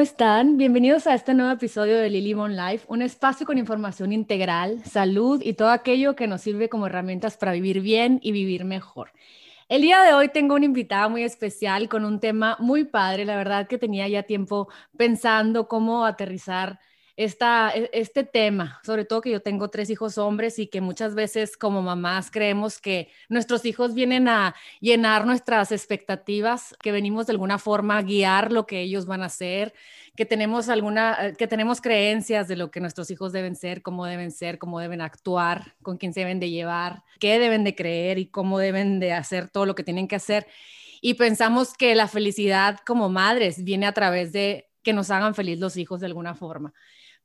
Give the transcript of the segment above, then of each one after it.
¿cómo están? Bienvenidos a este nuevo episodio de Lily Mon Life, un espacio con información integral, salud y todo aquello que nos sirve como herramientas para vivir bien y vivir mejor. El día de hoy tengo una invitada muy especial con un tema muy padre. La verdad que tenía ya tiempo pensando cómo aterrizar esta, e, este tema, sobre todo que yo tengo tres hijos hombres y que muchas veces como mamás creemos que nuestros hijos vienen a llenar nuestras expectativas, que venimos de alguna forma a guiar lo que ellos van a hacer, que tenemos alguna, eh, que tenemos creencias de lo que nuestros hijos deben ser, cómo deben ser, cómo deben actuar, con quién se deben de llevar, qué deben de creer y cómo deben de hacer todo lo que tienen que hacer. Y pensamos que la felicidad como madres viene a través de que nos hagan feliz los hijos de alguna forma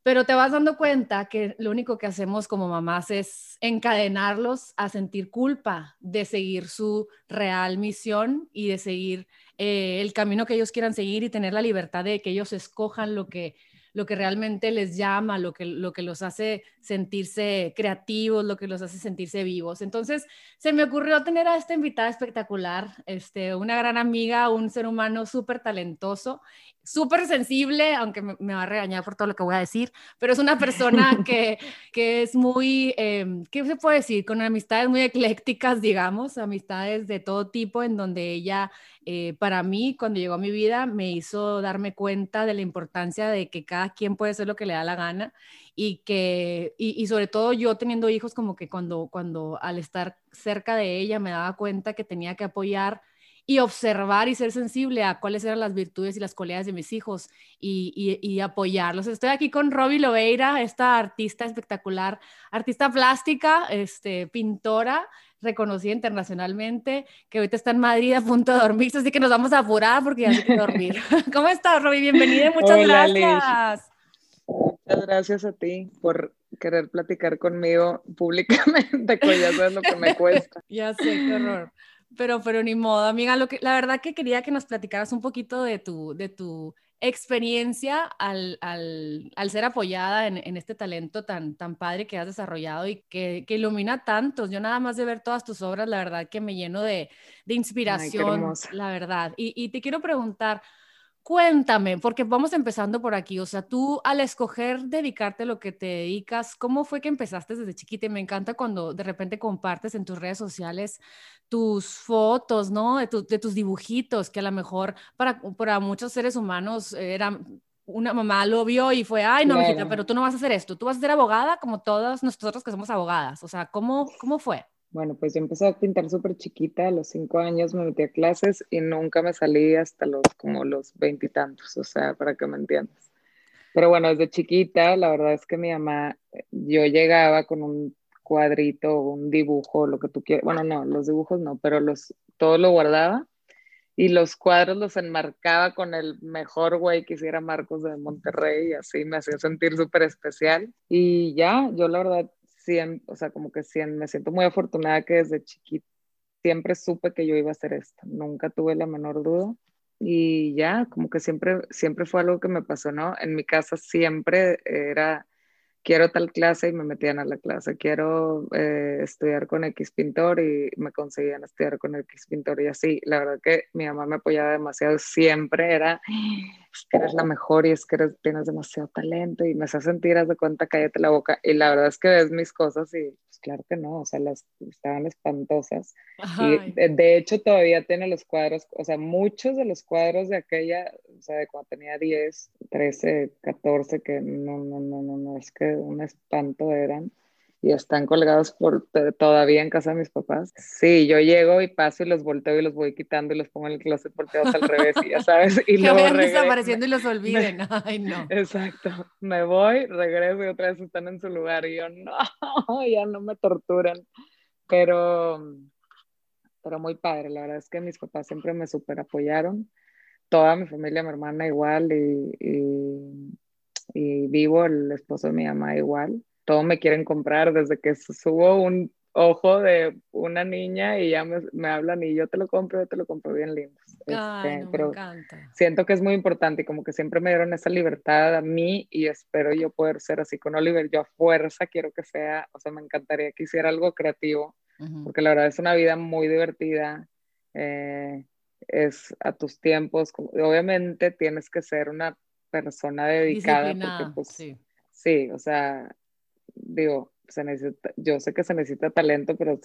pero te vas dando cuenta que lo único que hacemos como mamás es encadenarlos a sentir culpa de seguir su real misión y de seguir eh, el camino que ellos quieran seguir y tener la libertad de que ellos escojan lo que, lo que realmente les llama, lo que, lo que los hace sentirse creativos, lo que los hace sentirse vivos. Entonces, se me ocurrió tener a esta invitada espectacular, este, una gran amiga, un ser humano súper talentoso súper sensible, aunque me, va a regañar por todo lo que voy a decir, pero es una persona que, que es muy, eh, ¿qué se puede decir? Con amistades muy eclécticas, digamos, amistades de todo tipo, en donde ella, eh, para mí, cuando llegó a mi vida, me hizo darme cuenta de la importancia de que cada quien puede hacer lo que le da la gana y que, y, sobre todo yo teniendo hijos, como que cuando, cuando al estar cerca de ella me daba cuenta que tenía que apoyar y observar y ser sensible a cuáles eran las virtudes y las cualidades de mis hijos y, y, apoyarlos. Estoy aquí con Robbie Loveira, esta artista espectacular, artista plástica, este, pintora, reconocida internacionalmente, que ahorita está en Madrid a punto de dormirse, así que nos vamos a apurar porque ya hay que dormir. ¿Cómo estás, Robbie? Bienvenida, muchas gracias. Muchas gracias a ti por querer platicar conmigo públicamente, que ya sabes lo que me cuesta. ya sé, qué horror. Pero, pero ni modo, amiga, lo que, la verdad que quería que nos platicaras un poquito de tu, de tu experiencia al, al, al ser apoyada en, en, este talento tan, tan padre que has desarrollado y que, que, ilumina tantos. Yo nada más de ver todas tus obras, la verdad que me lleno de, de inspiración, la verdad. Y, y te quiero preguntar, Cuéntame, porque vamos empezando por aquí. O sea, tú al escoger dedicarte a lo que te dedicas, ¿cómo fue que empezaste desde chiquita? Y me encanta cuando de repente compartes en tus redes sociales tus fotos, ¿no? De, de tus dibujitos, que a lo mejor para, para muchos seres humanos eran una mamá lo vio y fue, ay, no, mijita, pero tú no vas a hacer esto, tú vas a ser abogada como todas nosotros que somos abogadas. O sea, ¿cómo, cómo fue? Bueno, pues yo empecé a pintar súper chiquita, a los cinco años me metí a clases y nunca me salí hasta los como los veintitantos, o sea, para que me entiendas. Pero bueno, desde chiquita, la verdad es que mi mamá, yo llegaba con un cuadrito, un dibujo, lo que tú quieras, bueno, no, los dibujos no, pero los, todo lo guardaba y los cuadros los enmarcaba con el mejor güey que hiciera Marcos de Monterrey y así me hacía sentir súper especial. Y ya, yo la verdad o sea, como que siempre, me siento muy afortunada que desde chiquita siempre supe que yo iba a hacer esto, nunca tuve la menor duda y ya, como que siempre, siempre fue algo que me pasó, ¿no? En mi casa siempre era quiero tal clase y me metían a la clase, quiero eh, estudiar con X pintor y me conseguían estudiar con X pintor y así. La verdad que mi mamá me apoyaba demasiado, siempre era, es que eres la mejor y es que eres, tienes demasiado talento y me hace sentir, haz de cuenta, cállate la boca. Y la verdad es que ves mis cosas y pues claro que no, o sea, las estaban espantosas. Y de, hecho todavía tiene los cuadros, o sea, muchos de los cuadros de aquella, o sea, de cuando tenía 10, 13, 14, que no, no, no, no, no, es que un espanto eran y están colgados por todavía en casa de mis papás. Sí, yo llego y paso y los volteo y los voy quitando y los pongo en el closet volteados al revés y ya sabes. Y que vayan desapareciendo y los olviden. Ay, no. Exacto. Me voy, regreso y otra vez están en su lugar y yo, no, ya no me torturan. Pero, pero muy padre. La verdad es que mis papás siempre me super apoyaron. Toda mi familia, mi hermana igual y, y, y vivo el esposo de mi mamá igual todo me quieren comprar desde que subo un ojo de una niña y ya me, me hablan y yo te lo compro, yo te lo compro bien lindo. Este, pero me encanta. siento que es muy importante y como que siempre me dieron esa libertad a mí y espero yo poder ser así con Oliver. Yo a fuerza quiero que sea, o sea, me encantaría que hiciera algo creativo, porque la verdad es una vida muy divertida. Eh, es a tus tiempos, obviamente tienes que ser una persona dedicada, porque pues sí. sí, o sea, digo, se necesita, yo sé que se necesita talento, pero,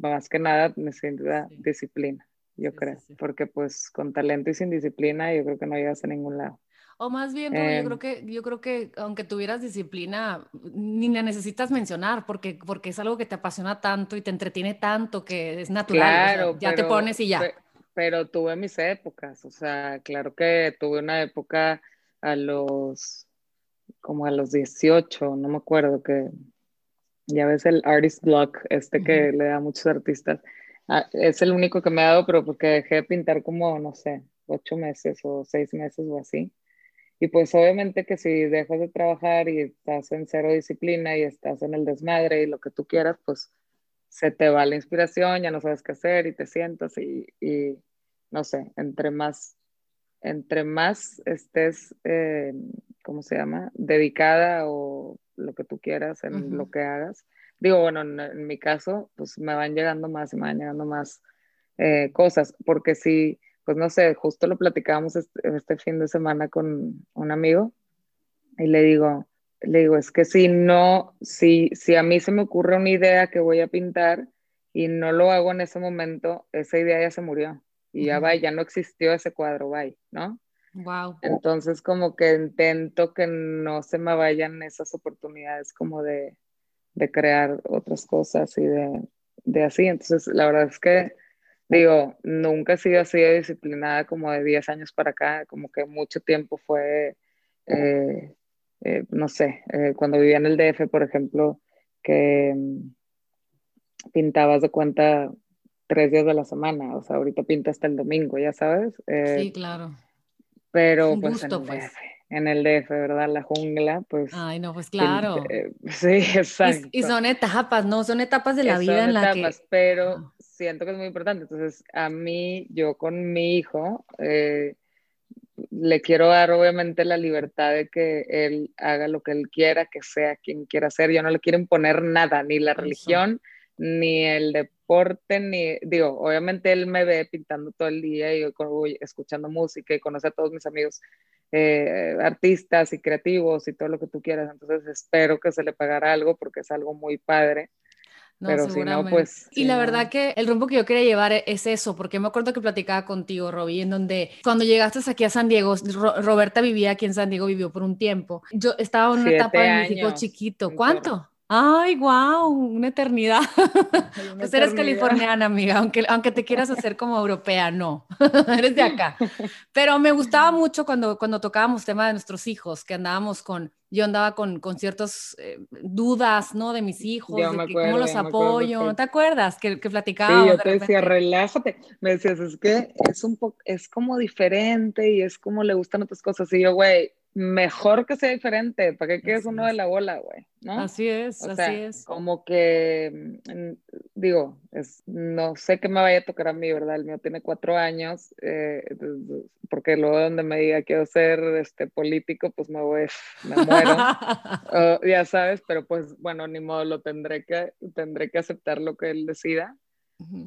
más que nada necesita disciplina, yo creo, porque pues con talento y sin disciplina yo creo que no llegas a ningún lado. O más bien, yo creo em. que yo creo que aunque tuvieras disciplina, ni la necesitas mencionar porque, porque es algo que te apasiona tanto y te entretiene tanto que es natural. Claro, ya te pones y ya. Pero tuve mis épocas, o sea, claro que tuve una época a los como a los 18, no me acuerdo que ya ves el artist block este que le da a muchos artistas. Ah, es el único que me ha dado, pero porque dejé de pintar como, no sé, ocho meses o seis meses o así. Y pues obviamente que si dejas de trabajar y estás en cero disciplina y estás en el desmadre y lo que tú quieras, pues se te va la inspiración, ya no sabes qué hacer y te sientas y, y no sé, entre más, entre más estés, eh, ¿cómo se llama? Dedicada o lo que tú quieras en lo que hagas. Digo, bueno, en, mi caso, pues me van llegando más y me van llegando más eh, cosas, porque si pues no sé, justo lo platicábamos este, este, fin de semana con un amigo y le digo, le digo, es que si no, si, si a mí se me ocurre una idea que voy a pintar y no lo hago en ese momento, esa idea ya se murió y ya va, ya no existió ese cuadro, bye, ¿no? Wow. Entonces como que intento que no se me vayan esas oportunidades como de, de crear otras cosas y de, de así. Entonces la verdad es que digo, nunca he sido así de disciplinada como de 10 años para acá, como que mucho tiempo fue, eh, eh, no sé, eh, cuando vivía en el DF, por ejemplo, que mm, pintabas de cuenta tres días de la semana, o sea, ahorita pinto hasta el domingo, ya sabes. sí, claro. Pero pues, en el pues. DF, en el DF, ¿verdad? La jungla, pues. Ay, no, pues claro. sí, exacto. Y, son etapas, ¿no? Son etapas de la vida en la que... Pero siento que es muy importante. Entonces, a mí, yo con mi hijo, eh, le quiero dar obviamente la libertad de que él haga lo que él quiera, que sea quien quiera ser. Yo no le quiero imponer nada, ni la religión, ni el deporte, ni, digo, obviamente él me ve pintando todo el día y yo escuchando música y conoce a todos mis amigos eh, artistas y creativos y todo lo que tú quieras. Entonces espero que se le pagara algo porque es algo muy padre. pero si no, pues... Y la verdad que el rumbo que yo quería llevar e-, es eso, porque me acuerdo que platicaba contigo, Robbie, en donde cuando llegaste aquí a San Diego, Roberta vivía aquí en San Diego, vivió por un tiempo. Yo estaba en una etapa de México chiquito. ¿Cuánto? Ay, wow, una eternidad. pues eres californiana, amiga, aunque, aunque te quieras hacer como europea, no, eres de acá. Pero me gustaba mucho cuando, cuando tocábamos tema de nuestros hijos, que andábamos con, yo andaba con, con ciertas eh, dudas, ¿no? De mis hijos, de cómo los apoyo, ¿no te acuerdas? Que, que platicábamos. Sí, yo te decía, relájate. Me decías, es que es un poco, es como diferente y es como le gustan otras cosas. Y yo, güey, mejor que sea diferente, para que quedes uno de la bola, güey, ¿no? Así es, así es. Como que, mm, digo, es, no sé qué me vaya a tocar a mí, ¿verdad? El mío tiene cuatro años, eh, porque luego donde me diga quiero ser este, político, pues me voy, me muero, ya sabes, pero pues bueno, ni modo, lo tendré que, tendré que aceptar lo que él decida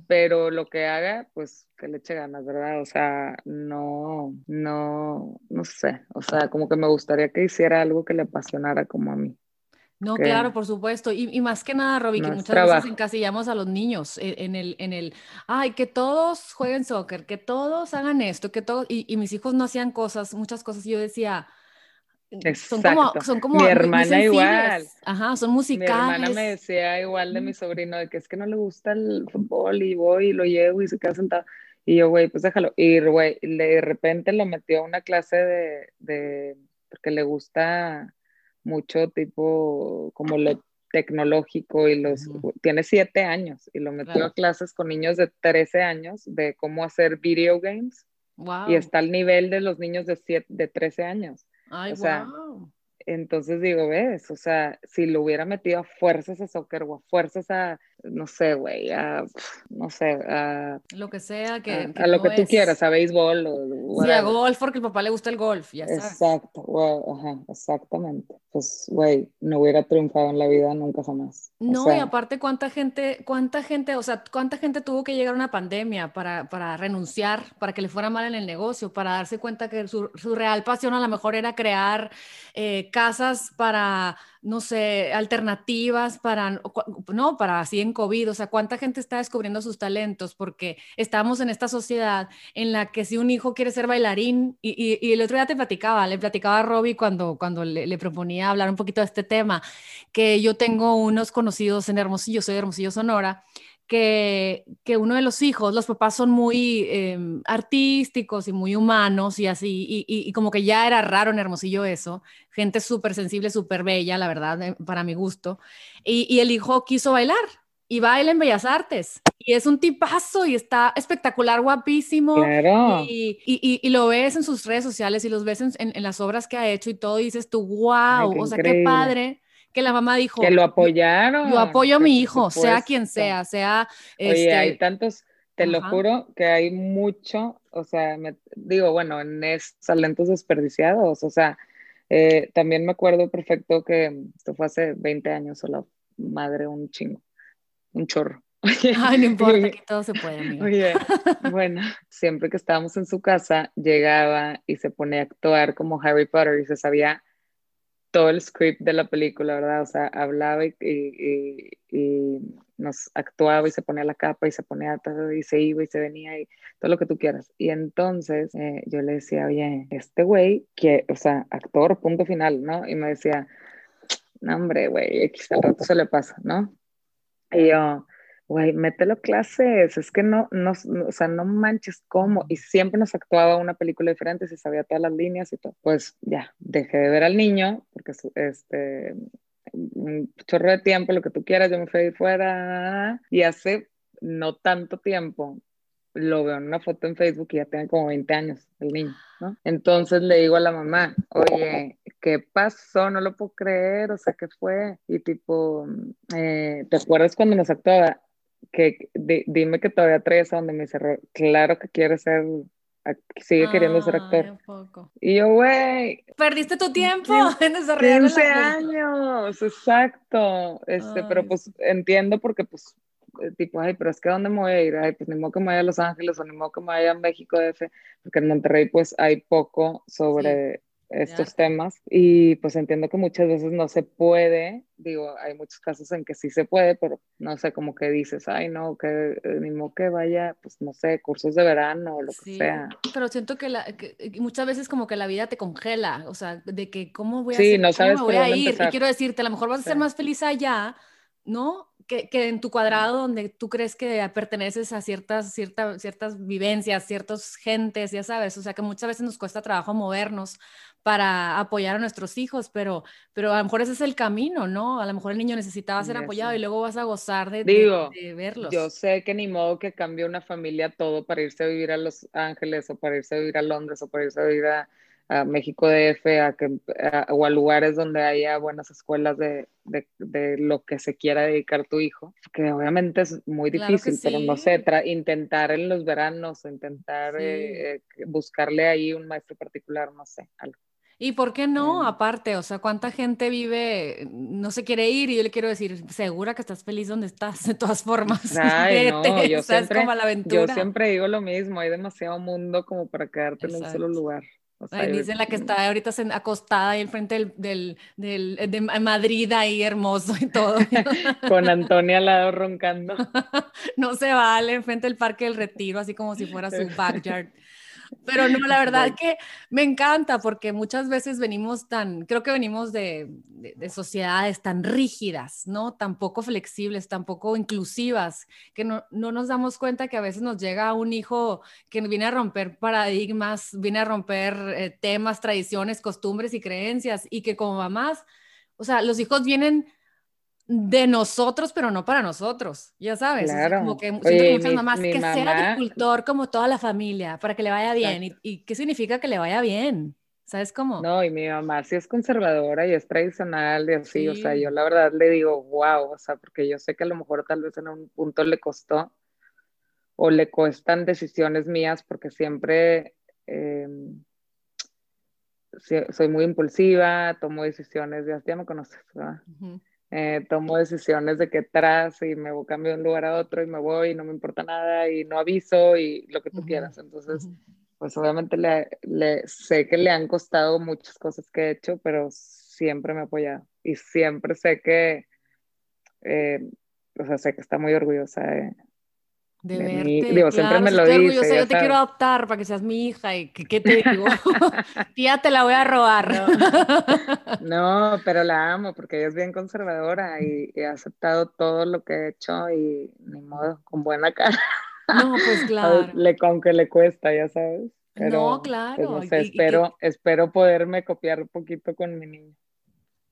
pero lo que haga, pues que le eche ganas, ¿verdad? O sea, no, no, no sé, o sea, como que me gustaría que hiciera algo que le apasionara como a mí. No, claro, por supuesto. Y, más que nada, Robbie, que muchas veces encasillamos a los niños en, el, en el, ay, que todos jueguen soccer, que todos hagan esto, que todos, y, y mis hijos no hacían cosas, muchas cosas, y yo decía, son como, son como mi hermana igual. Ajá, son musicales. Mi hermana me decía igual de mi sobrino, de que es que no le gusta el fútbol y voy y lo llevo y se queda sentado. Y yo, güey, pues déjalo. Y, güey, de repente lo metió a una clase de, de, porque le gusta mucho tipo como lo tecnológico y los, tiene siete años y lo metió a clases con niños de 13 años de cómo hacer video games. Wow. Y está al nivel de los niños de, siete, de 13 años. Ay, Entonces digo, ves, o sea, si lo hubiera metido a fuerzas a soccer o a fuerzas a no sé, güey, a, no sé, a... Lo que sea, que... a, lo que tú quieras, a béisbol o... Sí, a golf, porque al papá le gusta el golf, ya sabes. Exacto, güey, ajá, exactamente. Pues, güey, no hubiera triunfado en la vida nunca jamás. No, y aparte, ¿cuánta gente, cuánta gente, o sea, cuánta gente tuvo que llegar a una pandemia para, para renunciar, para que le fuera mal en el negocio, para darse cuenta que su, su real pasión a lo mejor era crear eh, casas para no sé, alternativas para, no, para así en COVID, o sea, cuánta gente está descubriendo sus talentos, porque estamos en esta sociedad en la que si un hijo quiere ser bailarín, y, y, el otro día te platicaba, le platicaba a Robbie cuando, cuando le, le, proponía hablar un poquito de este tema, que yo tengo unos conocidos en Hermosillo, soy de Hermosillo, Sonora, que, que, uno de los hijos, los papás son muy em, artísticos y muy humanos y así, y, y, como que ya era raro en Hermosillo eso, gente súper sensible, súper bella, la verdad, eh, para mi gusto, y, y, el hijo quiso bailar y baila en Bellas Artes, y es un tipazo y está espectacular, guapísimo, claro. y, lo ves en sus redes sociales y los ves en, en, en, las obras que ha hecho y todo, y dices tú, wow, Ay, o sea, qué padre que la mamá dijo. Que lo apoyaron. Yo apoyo a mi hijo, sea quien sea, sea. Oye, este... hay tantos, te Ajá. lo juro, que hay mucho, o sea, me, digo, bueno, en esos talentos desperdiciados, o sea, eh, también me acuerdo perfecto que esto fue hace 20 años, o la madre, un chingo, un chorro. Oye, Ay, no importa, aquí todo se puede, amiga. Oye, bueno, siempre que estábamos en su casa, llegaba y se ponía a actuar como Harry Potter y se sabía todo el script de la película, ¿verdad? O sea, hablaba y, y, y, nos actuaba y se ponía la capa y se ponía todo y se iba y se venía y todo lo que tú quieras. Y entonces eh, yo le decía, oye, este güey, que, o sea, actor, punto final, ¿no? Y me decía, no, hombre, güey, X al rato se le pasa, ¿no? Y yo, güey, mételo clases, es que no, no, o sea, no manches cómo, y siempre nos actuaba una película diferente, se sabía todas las líneas y todo, pues ya, dejé de ver al niño, porque este, un chorro de tiempo, lo que tú quieras, yo me fui fuera, y hace no tanto tiempo, lo veo en una foto en Facebook y ya tiene como 20 años el niño, ¿no? Entonces le digo a la mamá, oye, ¿qué pasó? No lo puedo creer, o sea, ¿qué fue? Y tipo, eh, ¿te acuerdas cuando nos actuaba? Que di, dime que todavía traes a donde me cerró. Claro que quiere ser, sigue ah, queriendo ser actor. Y yo, güey. Perdiste tu tiempo 15, en desarrollar 15 años, exacto. Este, pero pues entiendo porque pues tipo, ay, pero es que ¿dónde me voy a ir? Ay, pues ni modo que me vaya a Los Ángeles o ni modo que me vaya a México DF, porque en Monterrey pues hay poco sobre estos temas y pues entiendo que muchas veces no se puede, digo, hay muchos casos en que sí se puede, pero no sé, como que dices, ay no, que ni modo que vaya, pues no sé, cursos de verano o lo sí, que sea. Pero siento que, la, que, muchas veces como que la vida te congela, o sea, de que cómo voy a, sí, hacer, no sabes cómo voy a ir, empezar. y quiero decirte, a lo mejor vas a ser más feliz allá, ¿no? Que, que, en tu cuadrado donde tú crees que perteneces a ciertas, cierta, ciertas vivencias, ciertas gentes, ya sabes, o sea que muchas veces nos cuesta trabajo movernos para apoyar a nuestros hijos, pero, pero a lo mejor ese es el camino, ¿no? A lo mejor el niño necesitaba ser apoyado y luego vas a gozar de, Digo, de, de verlos. Yo sé que ni modo que cambie una familia todo para irse a vivir a Los Ángeles o para irse a vivir a Londres o para irse a vivir a, a México DF a que, a, o a lugares donde haya buenas escuelas de, de, de, lo que se quiera dedicar tu hijo, que obviamente es muy difícil, claro sí. pero no sé, intentar en los veranos, intentar sí. eh, buscarle ahí un maestro particular, no sé, algo. ¿Y por qué no? Aparte, o sea, ¿cuánta gente vive, no se quiere ir? Y yo le quiero decir, segura que estás feliz donde estás, de todas formas. Ay, no, yo, siempre, como la aventura. yo siempre digo lo mismo, hay demasiado mundo como para quedarte Exacto. en un solo lugar. O sea, Ay, dicen la que está ahorita acostada ahí enfrente del, del, del, de Madrid, ahí hermoso y todo. Con Antonia al lado roncando. no se vale, enfrente del Parque del Retiro, así como si fuera su backyard. Pero no, la verdad que me encanta porque muchas veces venimos tan, creo que venimos de, de, de, sociedades tan rígidas, ¿no? Tan poco flexibles, tan poco inclusivas, que no, no, nos damos cuenta que a veces nos llega un hijo que viene a romper paradigmas, viene a romper eh, temas, tradiciones, costumbres y creencias y que como mamás, o sea, los hijos vienen de nosotros, pero no para nosotros, ya sabes. Claro. como que siento Oye, que muchas mi, mamás, mi que mamá... sea agricultor como toda la familia, para que le vaya bien. ¿Y, ¿Y, qué significa que le vaya bien? ¿Sabes cómo? No, y mi mamá sí es conservadora y es tradicional y así, o sea, yo la verdad le digo, wow, o sea, porque yo sé que a lo mejor tal vez en un punto le costó o le cuestan decisiones mías porque siempre em, soy muy impulsiva, tomo decisiones, ya, ya me conoces, ¿verdad? Eh, tomo decisiones de que tras y me voy, cambio de un lugar a otro y me voy y no me importa nada y no aviso y lo que tú quieras. Entonces, pues obviamente le, le, sé que le han costado muchas cosas que he hecho, pero siempre me ha apoyado y siempre sé que, eh, o sea, sé que está muy orgullosa de, de, verte. digo, siempre me lo dice. yo te quiero adoptar para que seas mi hija y que, ¿qué te digo? Tía, te la voy a robar. No. pero la amo porque ella es bien conservadora y, he aceptado todo lo que he hecho y ni modo, con buena cara. No, pues claro. Le, aunque le cuesta, ya sabes. no, pues, claro. espero, espero poderme copiar un poquito con mi niña.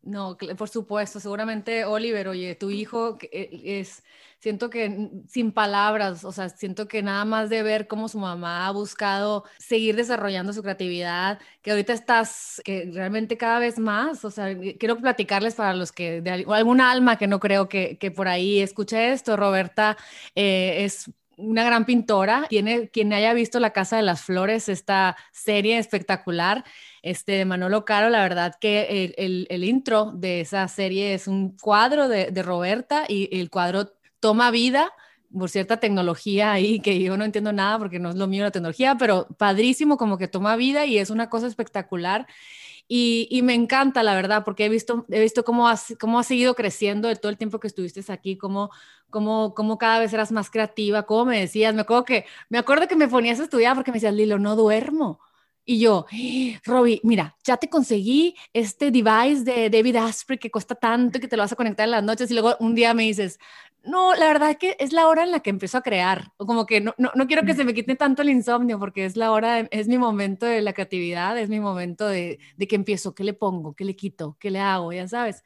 No, por supuesto, seguramente Oliver, oye, tu hijo eh, es, siento que sin palabras, o sea, siento que nada más de ver cómo su mamá ha buscado seguir desarrollando su creatividad, que ahorita estás, que realmente cada vez más, o sea, quiero platicarles para los que, de alguna alma que no creo que, que por ahí escuche esto, Roberta eh, es una gran pintora. Tiene, quien haya visto La Casa de las Flores, esta serie espectacular este, de Manolo Caro, la verdad que el, el, intro de esa serie es un cuadro de, de, Roberta y el cuadro toma vida por cierta tecnología ahí que yo no entiendo nada porque no es lo mío la tecnología, pero padrísimo como que toma vida y es una cosa espectacular. Y, me encanta, la verdad, porque he visto, he visto cómo, has, cómo has seguido creciendo de todo el tiempo que estuviste aquí, cómo, cómo, cómo cada vez eras más creativa, cómo me decías, me acuerdo que me, acuerdo que me ponías a estudiar porque me decías, Lilo, no duermo. Y yo, Robbie, mira, ya te conseguí este device de David Asprey que cuesta tanto que te lo vas a conectar en las noches. Y luego un día me dices, no, la verdad es que es la hora en la que empiezo a crear. O como que no, no, no quiero que se me quite tanto el insomnio porque es la hora, es mi momento de la creatividad, es mi momento de, de que empiezo, qué le pongo, qué le quito, qué le hago, ya sabes.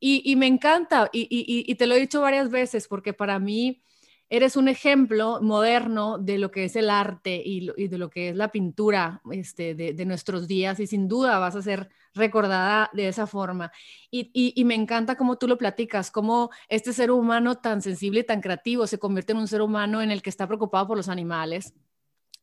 Y, y me encanta, y, y, y te lo he dicho varias veces, porque para mí eres un ejemplo moderno de lo que es el arte y, de lo que es la pintura este, de, nuestros días y sin duda vas a ser recordada de esa forma. Y, y, me encanta cómo tú lo platicas, cómo este ser humano tan sensible y tan creativo se convierte en un ser humano en el que está preocupado por los animales,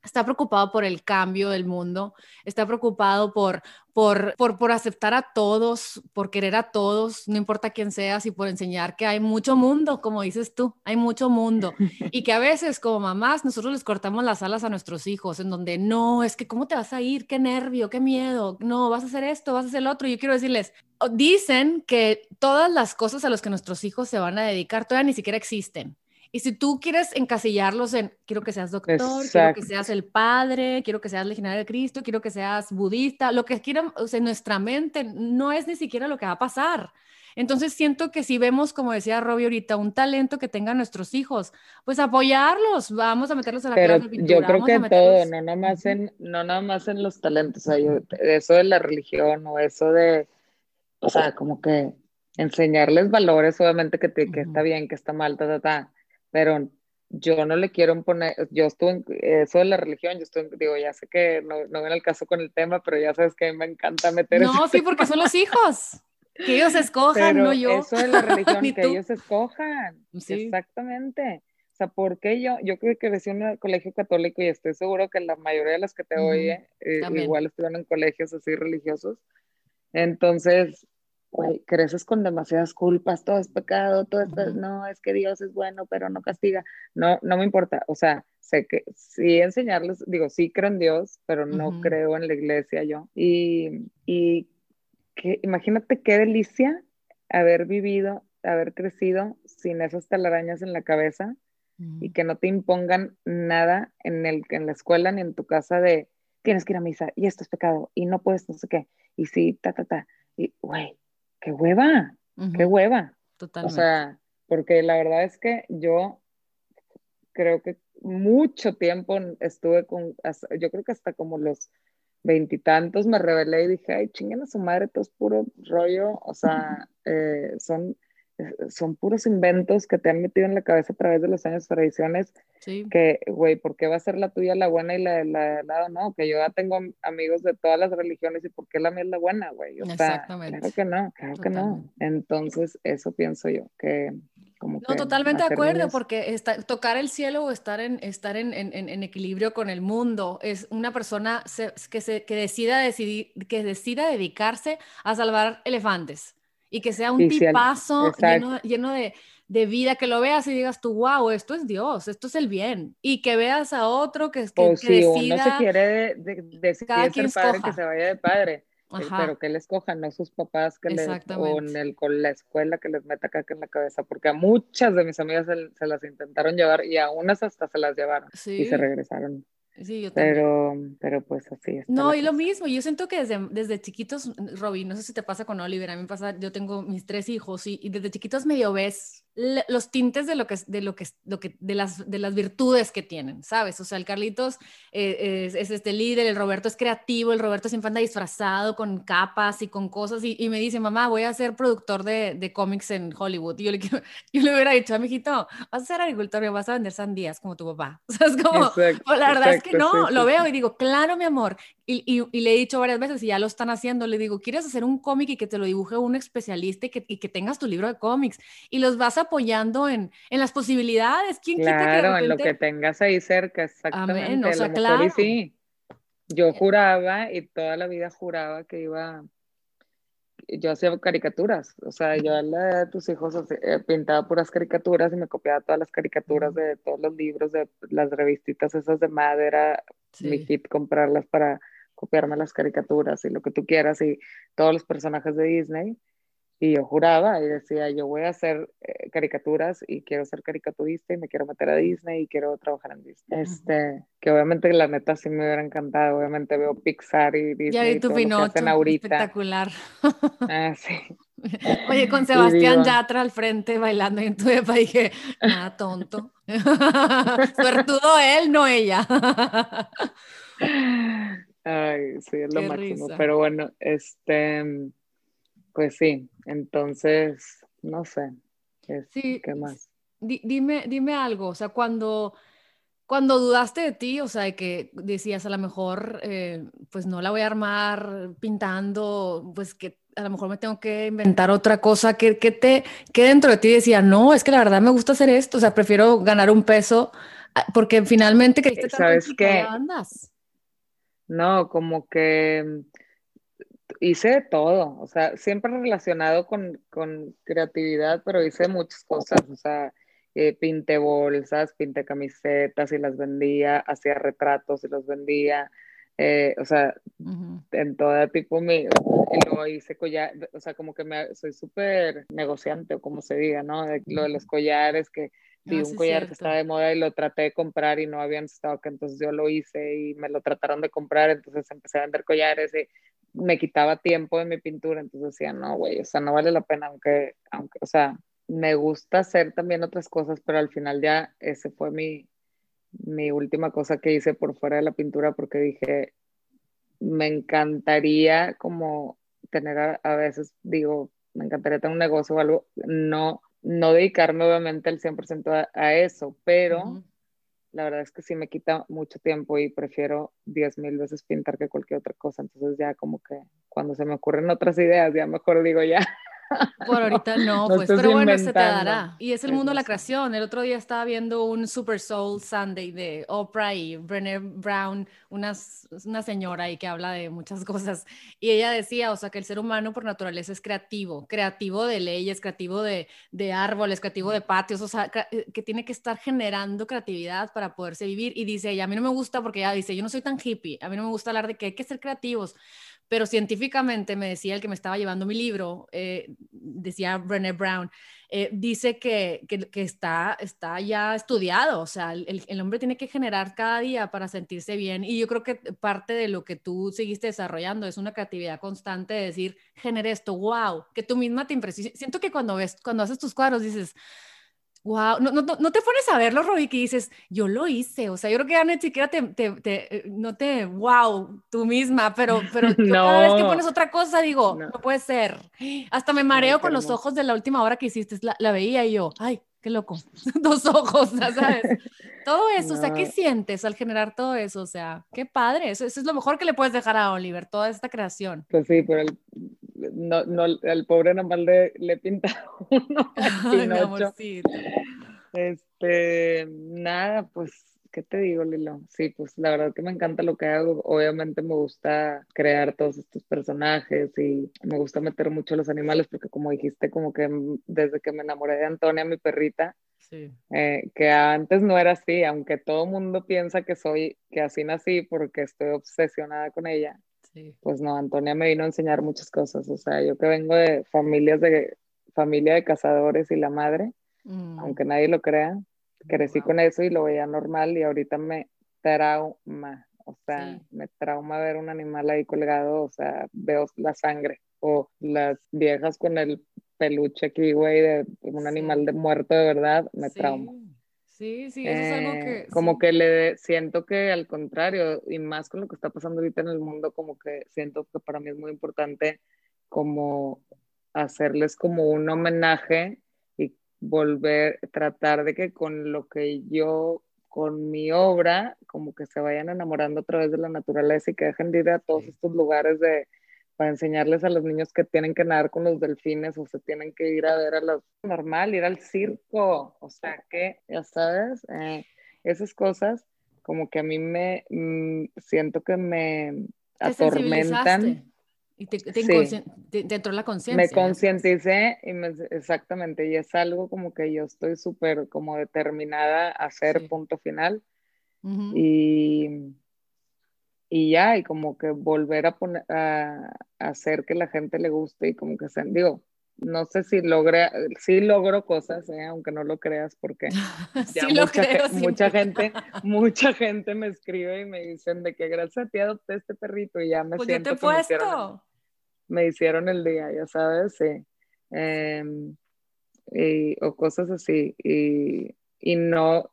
está preocupado por el cambio del mundo, está preocupado por, por, por, por, aceptar a todos, por querer a todos, no importa quién seas, y por enseñar que hay mucho mundo, como dices tú, hay mucho mundo. Y que a veces como mamás nosotros les cortamos las alas a nuestros hijos, en donde no, es que cómo te vas a ir, qué nervio, qué miedo, no, vas a hacer esto, vas a hacer lo otro. Yo quiero decirles, dicen que todas las cosas a las que nuestros hijos se van a dedicar todavía ni siquiera existen. Y si tú quieres encasillarlos en, quiero que seas doctor, quiero que seas el padre, quiero que seas legionario de Cristo, quiero que seas budista, lo que quieran, o sea, en nuestra mente no es ni siquiera lo que va a pasar. Entonces siento que si vemos, como decía Robbie ahorita, un talento que tengan nuestros hijos, pues apoyarlos, vamos a meterlos a la clase de pintura. Yo creo que todo, no nada más en, no nada más en los talentos, o sea, eso de la religión o eso de, o sea, como que enseñarles valores, obviamente que, te, que está bien, que está mal, ta, ta, ta pero yo no le quiero poner, yo estuve en eso de la religión, yo estoy, digo, ya sé que no, no viene el caso con el tema, pero ya sabes que me encanta meter No, sí, porque son los hijos. Que ellos escojan, no yo. Eso de la religión, que ellos escojan. Exactamente. O sea, porque yo, yo creo que crecí en un colegio católico y estoy seguro que la mayoría de los que te oye eh, igual estuvieron en colegios así religiosos. Entonces, creces con demasiadas culpas, todo es pecado, todo esto, no, es que Dios es bueno, pero no castiga. No, no me importa, o sea, sé que sí enseñarles, digo, sí creo en Dios, pero no creo en la iglesia yo. Y, y que, imagínate qué delicia haber vivido, haber crecido sin esas telarañas en la cabeza y que no te impongan nada en, el, en la escuela ni en tu casa de tienes que ir a misa y esto es pecado y no puedes no sé qué y sí, ta, ta, ta. Y, güey, qué hueva, qué hueva. Totalmente. O sea, porque la verdad es que yo creo que mucho tiempo estuve con, yo creo que hasta como los veintitantos me rebelé y dije, ay, chinguen a su madre, todo es puro rollo, o sea, eh, son, son puros inventos que te han metido en la cabeza a través de los años, tradiciones, sí. que, güey, ¿por qué va a ser la tuya la buena y la de la lado no? Que yo ya tengo amigos de todas las religiones y ¿por qué la mía es la buena, güey? Exactamente. Claro que no, claro que no. Entonces, eso pienso yo, que no, totalmente de acuerdo, porque tocar el cielo o estar, en, estar en, en, equilibrio con el mundo es una persona que, se, que, decida decidir, que decida dedicarse a salvar elefantes y que sea un tipazo lleno, lleno de, de, vida, que lo veas y digas tú, wow, esto es Dios, esto es el bien, y que veas a otro que, que, o si decida... Uno se quiere de, decidir ser padre, que se vaya de padre eh, pero que les cojan, no sus papás que les, o en el, con la escuela que les meta caca en la cabeza, porque a muchas de mis amigas se, las intentaron llevar y a unas hasta se las llevaron y se regresaron. Sí, yo pero, pero pues así es. No, y lo mismo, yo siento que desde, desde chiquitos, Robin, no sé si te pasa con Oliver, a mí me pasa, yo tengo mis tres hijos y, y desde chiquitos medio ves los tintes de lo que de lo que lo que de las de las virtudes que tienen sabes o sea el Carlitos eh, es, este líder el Roberto es creativo el Roberto siempre anda disfrazado con capas y con cosas y, me dice mamá voy a ser productor de, de cómics en Hollywood y yo le, yo le hubiera dicho a mi hijito vas a ser agricultor y vas a vender sandías como tu papá o sea es como la verdad es que no lo veo y digo claro mi amor y, y, le he dicho varias veces y ya lo están haciendo le digo quieres hacer un cómic y que te lo dibuje un especialista y que, y que tengas tu libro de cómics y los vas apoyando en, en las posibilidades. ¿Quién claro, en lo que tengas ahí cerca, exactamente. O sea, claro. sí. Yo juraba y toda la vida juraba que iba, yo hacía caricaturas, o sea, yo a la de tus hijos eh, pintaba puras caricaturas y me copiaba todas las caricaturas de todos los libros, de las revistitas esas de madera, mi hit comprarlas para copiarme las caricaturas y lo que tú quieras y todos los personajes de Disney. Y yo juraba y decía, yo voy a hacer eh, caricaturas y quiero ser caricaturista y me quiero meter a Disney y quiero trabajar en Disney. Este, que obviamente la neta sí me hubiera encantado. Obviamente veo Pixar y Disney. Ya vi tu Pinocho, espectacular. Ah, sí. Oye, con Sebastián Yatra al frente bailando en tu depa dije, nada tonto. Suertudo él, no ella. Ay, sí, es lo máximo. Pero bueno, este pues sí, entonces, no sé, ¿qué más? dime, dime algo, o sea, cuando, cuando dudaste de ti, o sea, de que decías a lo mejor, eh, pues no la voy a armar pintando, pues que a lo mejor me tengo que inventar otra cosa, que, que te, que dentro de ti decía, no, es que la verdad me gusta hacer esto, o sea, prefiero ganar un peso, ah, porque finalmente creíste ¿Sabes qué? andas. No, como que hice todo, o sea, siempre relacionado con, con creatividad, pero hice muchas cosas, o sea, eh, pinté bolsas, pinté camisetas y las vendía, hacía retratos y los vendía, eh, o sea, en todo tipo, mi, y luego hice collar, o sea, como que me, soy súper negociante, o como se diga, ¿no? lo de los collares, que vi ah, un collar que estaba de moda y lo traté de comprar y no habían stock, entonces yo lo hice y me lo trataron de comprar, entonces empecé a vender collares y me quitaba tiempo de mi pintura, entonces decía, no, güey, o sea, no vale la pena, aunque, aunque, o sea, me gusta hacer también otras cosas, pero al final ya ese fue mi, mi última cosa que hice por fuera de la pintura porque dije, me encantaría como tener a, veces, digo, me encantaría tener un negocio o algo, no, no dedicarme obviamente el 100% a, eso, pero la verdad es que sí me quita mucho tiempo y prefiero 10 mil veces pintar que cualquier otra cosa. Entonces ya como que cuando se me ocurren otras ideas, ya mejor digo ya, por ahorita no, pues, pero bueno, se te dará. Y es el mundo de la creación. El otro día estaba viendo un Super Soul Sunday de Oprah y Brené Brown, una, una señora ahí que habla de muchas cosas. Y ella decía, o sea, que el ser humano por naturaleza es creativo, creativo de leyes, creativo de, de árboles, creativo de patios, o sea, eh, que, tiene que estar generando creatividad para poderse vivir. Y dice ella, a mí no me gusta porque ella dice, yo no soy tan hippie, a mí no me gusta hablar de que hay que ser creativos pero científicamente me decía el que me estaba llevando mi libro, eh, decía Brené Brown, eh, dice que, que, está, está ya estudiado, o sea, el, el, hombre tiene que generar cada día para sentirse bien y yo creo que parte de lo que tú seguiste desarrollando es una creatividad constante de decir, genere esto, wow, que tú misma te impresiona. Siento que cuando ves, cuando haces tus cuadros dices, Wow, no, no, no te pones a verlo, Robbie, que dices, yo lo hice, o sea, yo creo que ya ni siquiera te, te, te, eh, no te, wow, tú misma, pero, pero no. cada vez que pones otra cosa digo, no, puede ser. Hasta me mareo con los ojos de la última hora que hiciste, la, la veía y yo, ay, qué loco, dos ojos, ¿sabes? todo eso, o sea, ¿qué sientes al generar todo eso? O sea, qué padre, eso, eso, es lo mejor que le puedes dejar a Oliver, toda esta creación. Pues sí, pero el, no, no, el pobre nomás le, le pinta uno. Ay, mi amorcito. Este, nada, pues ¿qué te digo, Lilo? Sí, pues la verdad que me encanta lo que hago. Obviamente me gusta crear todos estos personajes y me gusta meter mucho los animales porque como dijiste, como que desde que me enamoré de Antonia, mi perrita, sí. eh, que antes no era así, aunque todo mundo piensa que soy, que así nací porque estoy obsesionada con ella. Sí. Pues no, Antonia me vino a enseñar muchas cosas. O sea, yo que vengo de familias de familia de cazadores y la madre, mm. aunque nadie lo crea, crecí con eso y lo veía normal y ahorita me trauma, o sea, me trauma ver un animal ahí colgado, o sea, veo la sangre o las viejas con el peluche aquí, güey, de un animal de muerto de verdad, me trauma. Sí, sí, eso es algo que... Eh, como que le siento que al contrario, y más con lo que está pasando ahorita en el mundo, como que siento que para mí es muy importante como hacerles como un homenaje volver, tratar de que con lo que yo, con mi obra, como que se vayan enamorando a través de la naturaleza y que dejen de ir a todos estos lugares de, para enseñarles a los niños que tienen que nadar con los delfines o se tienen que ir a ver a los normal, ir al circo, o sea que, ya sabes, eh, esas cosas como que a mí me mm, siento que me atormentan y te, te, entró la conciencia. Me concienticé y me, exactamente, y es algo como que yo estoy súper como determinada a hacer punto final. y, y ya, y como que volver a, poner, a, hacer que la gente le guste y como que se, digo, no sé si logré, sí logro cosas, ¿eh? aunque no lo creas, porque ya mucha, mucha gente, mucha gente me escribe y me dicen de que gracias a ti adopté este perrito y ya me pues siento. Yo te puesto me hicieron el día, ya sabes, sí. Em, o cosas así. Y, y, no,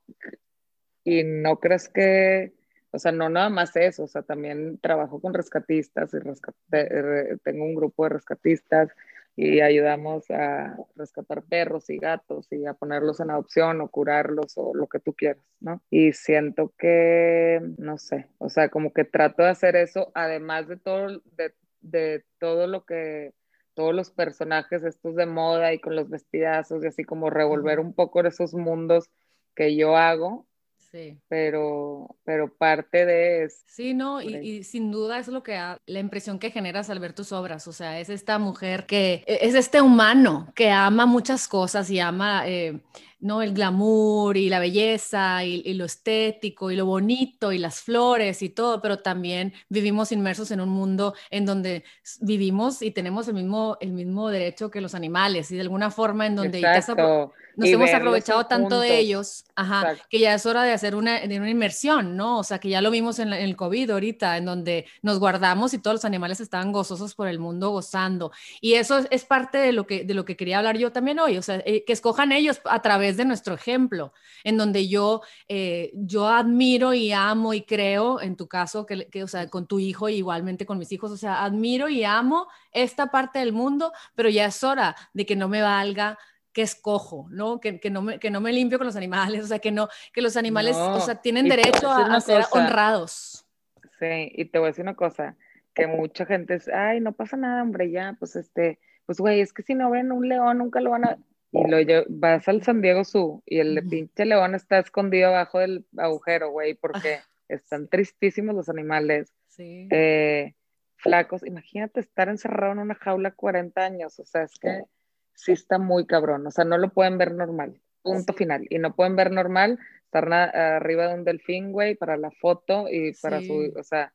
y no crees que, o sea, no nada más eso, o sea, también trabajo con rescatistas y tengo un grupo de rescatistas y ayudamos a rescatar perros y gatos y a ponerlos en adopción o curarlos o lo que tú quieras, ¿no? Y siento que, no sé, o sea, como que trato de hacer eso, además de todo, de de todo lo que, todos los personajes estos de moda y con los vestidazos y así como revolver un poco esos mundos que yo hago. Sí. Pero, pero parte de eso. Sí, no, y, sin duda es lo que la impresión que generas al ver tus obras. O sea, es esta mujer que e, es este humano que ama muchas cosas y ama eh, ¿no? El glamour y la belleza y, lo estético y lo bonito y las flores y todo, pero también vivimos inmersos en un mundo en donde vivimos y tenemos el mismo, el mismo derecho que los animales y de alguna forma en donde nos hemos aprovechado tanto de ellos, ajá, que ya es hora de hacer una, de una inmersión, ¿no? O sea, que ya lo vimos en, el COVID ahorita, en donde nos guardamos y todos los animales estaban gozosos por el mundo gozando. Y eso es, parte de lo, que, de lo que quería hablar yo también hoy, o sea, eh, que escojan ellos a través de nuestro ejemplo, en donde yo, eh, yo admiro y amo y creo, en tu caso, que, que, o sea, con tu hijo y igualmente con mis hijos, o sea, admiro y amo esta parte del mundo, pero ya es hora de que no me valga que escojo, ¿no? Que, que, no me, que no me limpio con los animales, o sea, que, no, que los animales, o sea, tienen derecho a, ser honrados. Sí, y te voy a decir una cosa, que mucha gente es, ay, no pasa nada, hombre, ya, pues este, pues güey, es que si no ven un león, nunca lo van a, y lo vas al San Diego Zoo y el pinche león está escondido abajo del agujero, güey, porque están tristísimos los animales. Sí. Eh, flacos, imagínate estar encerrado en una jaula 40 años, o sea, es que sí. está muy cabrón, o sea, no lo pueden ver normal, punto final, y no pueden ver normal estar arriba de un delfín, güey, para la foto y para su, o sea,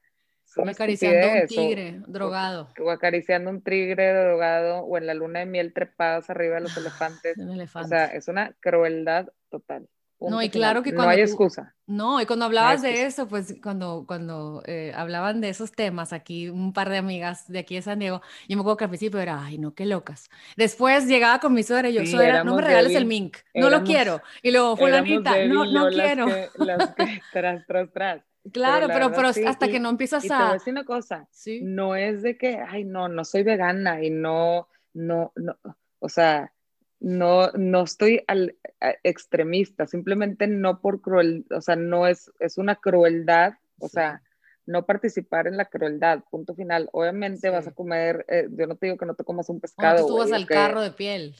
acariciando un tigre drogado. O, acariciando un tigre drogado, o en la luna de miel trepados arriba de los elefantes. O sea, es una crueldad total. no, y claro que cuando no hay excusa. No, y cuando hablabas de eso, pues cuando, cuando eh, hablaban de esos temas, aquí un par de amigas de aquí de San Diego, yo me acuerdo que al principio era, ay, no, qué locas. Después llegaba con mi suegra y yo, suegra, no me regales el mink, no lo quiero. Y luego, fulanita, no, no quiero. Las que, tras, tras, tras. Claro, pero, pero, hasta que no empiezas a... Te voy a decir una cosa, no es de que, ay, no, no soy vegana y no, no, no, o sea, no, no estoy al, extremista, simplemente no por cruel, o sea, no es, es una crueldad, o sea, no participar en la crueldad, punto final. Obviamente vas a comer, eh, yo no te digo que no te comas un pescado. tú vas al carro de piel.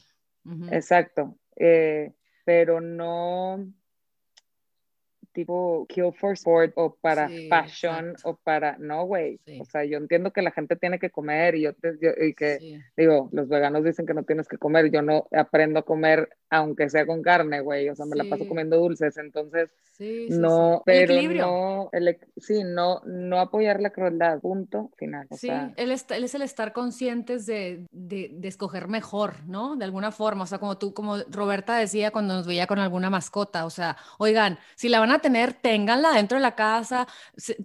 Exacto, eh, pero no, tipo kill for sport o para fashion o para, no, güey. O sea, yo entiendo que la gente tiene que comer y yo, te, y que, digo, los veganos dicen que no tienes que comer, yo no aprendo a comer aunque sea con carne, güey, o sea, me la paso comiendo dulces, entonces, no, pero no, el, sí, no, no apoyar la crueldad, punto, final. sí, él, él, es el estar conscientes de, de, de, escoger mejor, ¿no? De alguna forma, o sea, como tú, como Roberta decía cuando nos veía con alguna mascota, o sea, oigan, si la van a tener, ténganla dentro de la casa,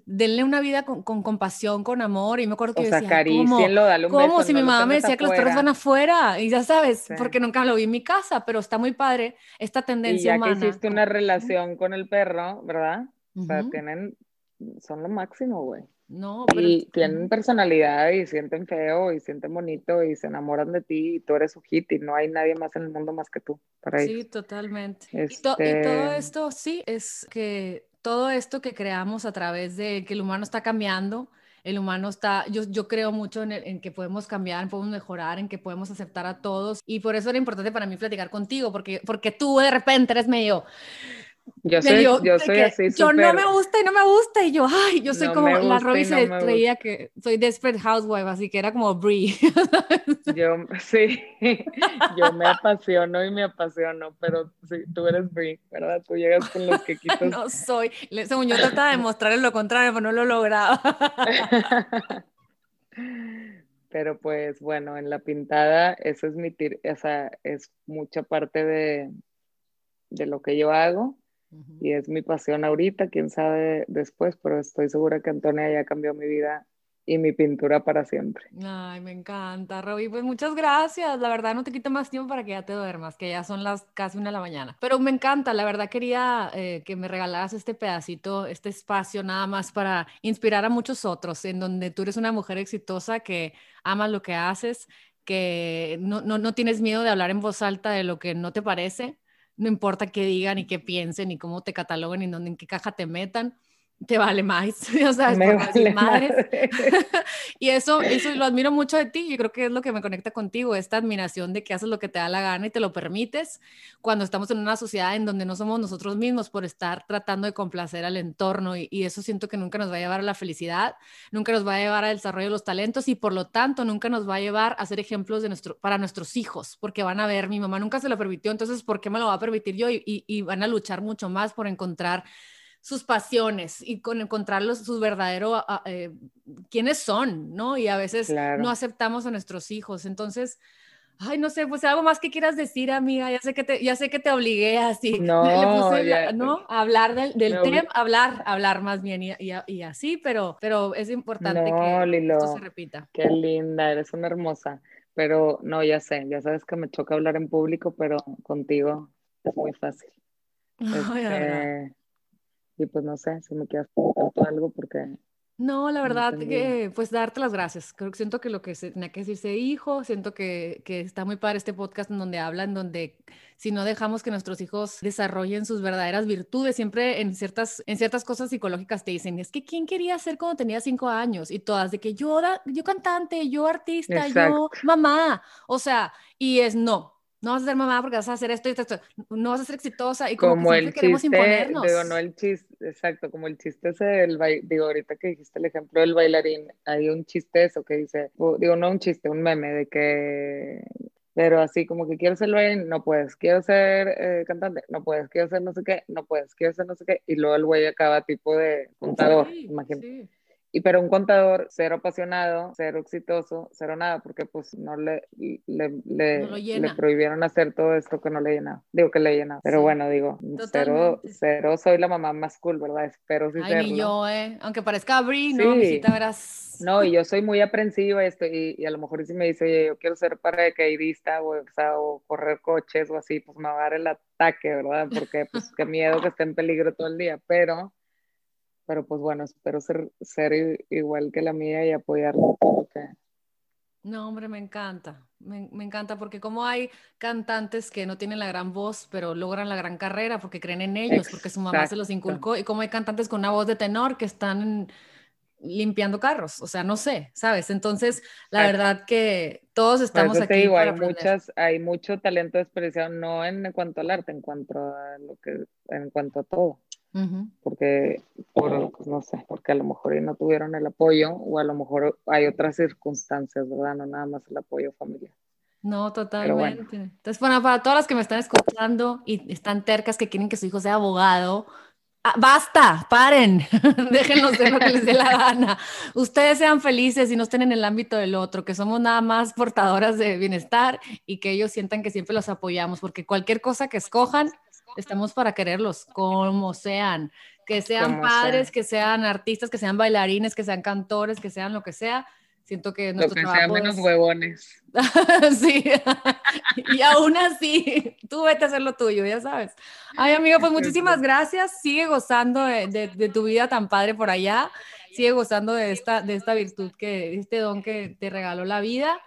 denle una vida con, con compasión, con amor, y me acuerdo que o sea, decía, dale un ¿cómo? si mi mamá me decía que los perros van afuera, y ya sabes, porque nunca lo vi en mi casa, pero está muy padre esta tendencia y ya que hiciste una relación con el perro, ¿verdad? O sea, tienen, son lo máximo, güey. No, pero... Y tienen personalidad y sienten feo y sienten bonito y se enamoran de ti y tú eres su hit y no hay nadie más en el mundo más que tú para Sí, totalmente. Y, todo este esto, sí, es que todo esto que creamos a través de que el humano está cambiando, el humano está, yo, creo mucho en, en, que podemos cambiar, en podemos mejorar, en que podemos aceptar a todos. Y por eso era importante para mí platicar contigo, porque, porque tú de repente eres medio, yo soy, yo soy así. Yo no me gusta y no me gusta. Y yo, ay, yo soy como la Robbie se creía que soy Desperate Housewife, así que era como Brie. Yo, sí, yo me apasiono y me apasiono, pero sí, tú eres Brie, ¿verdad? Tú llegas con los que quitas. No soy. Según yo trataba de mostrar lo contrario, pero no lo lograba. Pero pues bueno, en la pintada, eso es mi, o sea, es mucha parte de, de lo que yo hago y es mi pasión ahorita, quién sabe después, pero estoy segura que Antonia ya cambió mi vida y mi pintura para siempre. Ay, me encanta, Roby. Pues muchas gracias. La verdad no te quito más tiempo para que ya te duermas, que ya son las casi una de la mañana. Pero me encanta, la verdad quería eh, que me regalaras este pedacito, este espacio nada más para inspirar a muchos otros, en donde tú eres una mujer exitosa que amas lo que haces, que no, no, no tienes miedo de hablar en voz alta de lo que no te parece no importa qué digan y qué piensen y cómo te cataloguen y dónde, en qué caja te metan, te vale más, o sea, me vale madre. y eso, eso lo admiro mucho de ti, yo creo que es lo que me conecta contigo, esta admiración de que haces lo que te da la gana y te lo permites cuando estamos en una sociedad en donde no somos nosotros mismos por estar tratando de complacer al entorno y, y eso siento que nunca nos va a llevar a la felicidad, nunca nos va a llevar al desarrollo de los talentos y por lo tanto nunca nos va a llevar a ser ejemplos de nuestro, para nuestros hijos, porque van a ver, mi mamá nunca se lo permitió, entonces ¿por qué me lo va a permitir yo? y, y van a luchar mucho más por encontrar sus pasiones y con encontrarlos sus verdaderos, eh, quiénes son, ¿no? Y a veces no aceptamos a nuestros hijos. Entonces, ay, no sé, pues algo más que quieras decir, amiga. Ya sé que te, ya sé que te obligué así, no, ¿no? A hablar del, del tema, hablar, hablar más bien y, y, así, pero, pero es importante que esto se repita. Qué linda, eres una hermosa. Pero no, ya sé, ya sabes que me choca hablar en público, pero contigo es muy fácil. Este, y pues no sé si me quieras preguntar algo porque... No, la verdad que pues darte las gracias. Creo que siento que lo que se tenía que decirse hijo, siento que, que está muy padre este podcast en donde hablan, donde si no dejamos que nuestros hijos desarrollen sus verdaderas virtudes, siempre en ciertas, en ciertas cosas psicológicas te dicen, es que ¿quién quería ser cuando tenía cinco años? Y todas de que yo, yo cantante, yo artista, yo mamá. O sea, y es no, no vas a ser mamá porque vas a hacer esto y esto, no vas a ser exitosa y como, que el queremos chiste, imponernos. Digo, no el chiste, exacto, como el chiste ese del digo, ahorita que dijiste el ejemplo del bailarín, hay un chiste eso que dice, digo, no un chiste, un meme de que, pero así como que quiero ser bailarín, no puedes, quiero ser eh, cantante, no puedes, quiero ser no sé qué, no puedes, quiero ser no sé qué, y luego el güey acaba tipo de contador, imagínate. Y pero un contador cero apasionado, cero exitoso, cero nada, porque pues no le, le, le, prohibieron hacer todo esto que no le llenaba. Digo que le llenaba. Pero bueno, digo, cero, cero soy la mamá más cool, ¿verdad? Espero sí Ay, ni yo, ¿eh? Aunque parezca Brie, no, visita verás. No, y yo soy muy aprensiva esto, y, y, a lo mejor si me dice, oye, yo quiero ser paracaidista o, o, sea, o correr coches o así, pues me va a dar el ataque, ¿verdad? Porque pues qué miedo que esté en peligro todo el día, pero pero pues bueno, espero ser, ser igual que la mía y apoyarlo todo que... No, hombre, me encanta, me, me, encanta porque como hay cantantes que no tienen la gran voz, pero logran la gran carrera porque creen en ellos, porque su mamá se los inculcó, y como hay cantantes con una voz de tenor que están limpiando carros, o sea, no sé, ¿sabes? Entonces, la verdad que todos estamos aquí. Digo, hay muchas, hay mucho talento desperdiciado, no en cuanto al arte, en cuanto a lo que, en cuanto a todo porque, por, pues, no sé, porque a lo mejor no tuvieron el apoyo o a lo mejor hay otras circunstancias, ¿verdad? No nada más el apoyo familiar. No, totalmente. Entonces, bueno, para todas las que me están escuchando y están tercas que quieren que su hijo sea abogado, ah, basta, paren, déjenlos hacer lo que les dé la gana. Ustedes sean felices y no estén en el ámbito del otro, que somos nada más portadoras de bienestar y que ellos sientan que siempre los apoyamos, porque cualquier cosa que escojan, estamos para quererlos, como sean, que sean padres, que sean artistas, que sean bailarines, que sean cantores, que sean lo que sea. Siento que nuestro lo que sean menos huevones. sí, y aún así, tú vete a hacer lo tuyo, ya sabes. Ay, amigo, pues muchísimas gracias. Sigue gozando de, de, tu vida tan padre por allá. Sigue gozando de esta, de esta virtud, que, este don que te regaló la vida.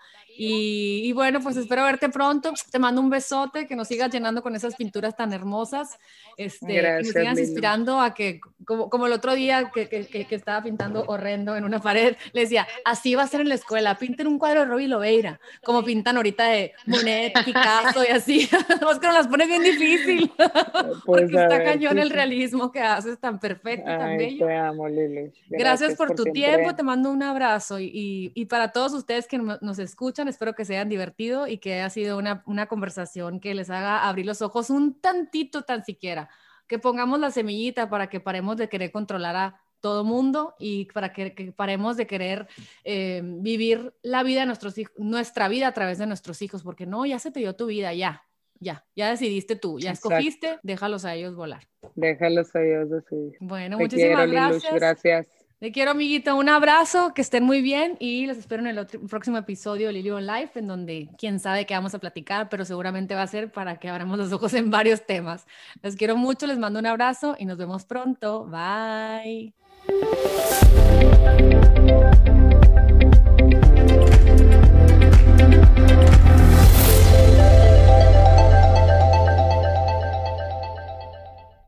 Y, bueno, pues espero verte pronto. Te mando un besote, que nos sigas llenando con esas pinturas tan hermosas. Este, que nos sigas inspirando a que, como, como el otro día que, que, que, estaba pintando horrendo en una pared, le decía, así va a ser en la escuela, pinten un cuadro de Robbie Lobeira, como pintan ahorita de Monet, Picasso y así. es que nos las pone bien difícil, pues porque está cañón el realismo que haces, tan perfecto, tan bello. Te amo, Lili. Gracias, por, tu tiempo, te mando un abrazo y, y, y para todos ustedes que nos escuchan, espero que se hayan divertido y que haya sido una, una conversación que les haga abrir los ojos un tantito, tan siquiera. Que pongamos la semillita para que paremos de querer controlar a todo mundo y para que, paremos de querer eh, vivir la vida de nuestros hijos, nuestra vida a través de nuestros hijos, porque no, ya se te dio tu vida, ya, ya, ya decidiste tú, ya escogiste, déjalos a ellos volar. Déjalos a ellos decidir. Bueno, muchísimas gracias. gracias. Te quiero, amiguita. Un abrazo, que estén muy bien y los espero en el próximo episodio de Lily on Life, en donde quién sabe qué vamos a platicar, pero seguramente va a ser para que abramos los ojos en varios temas. Les quiero mucho, les mando un abrazo y nos vemos pronto. Bye.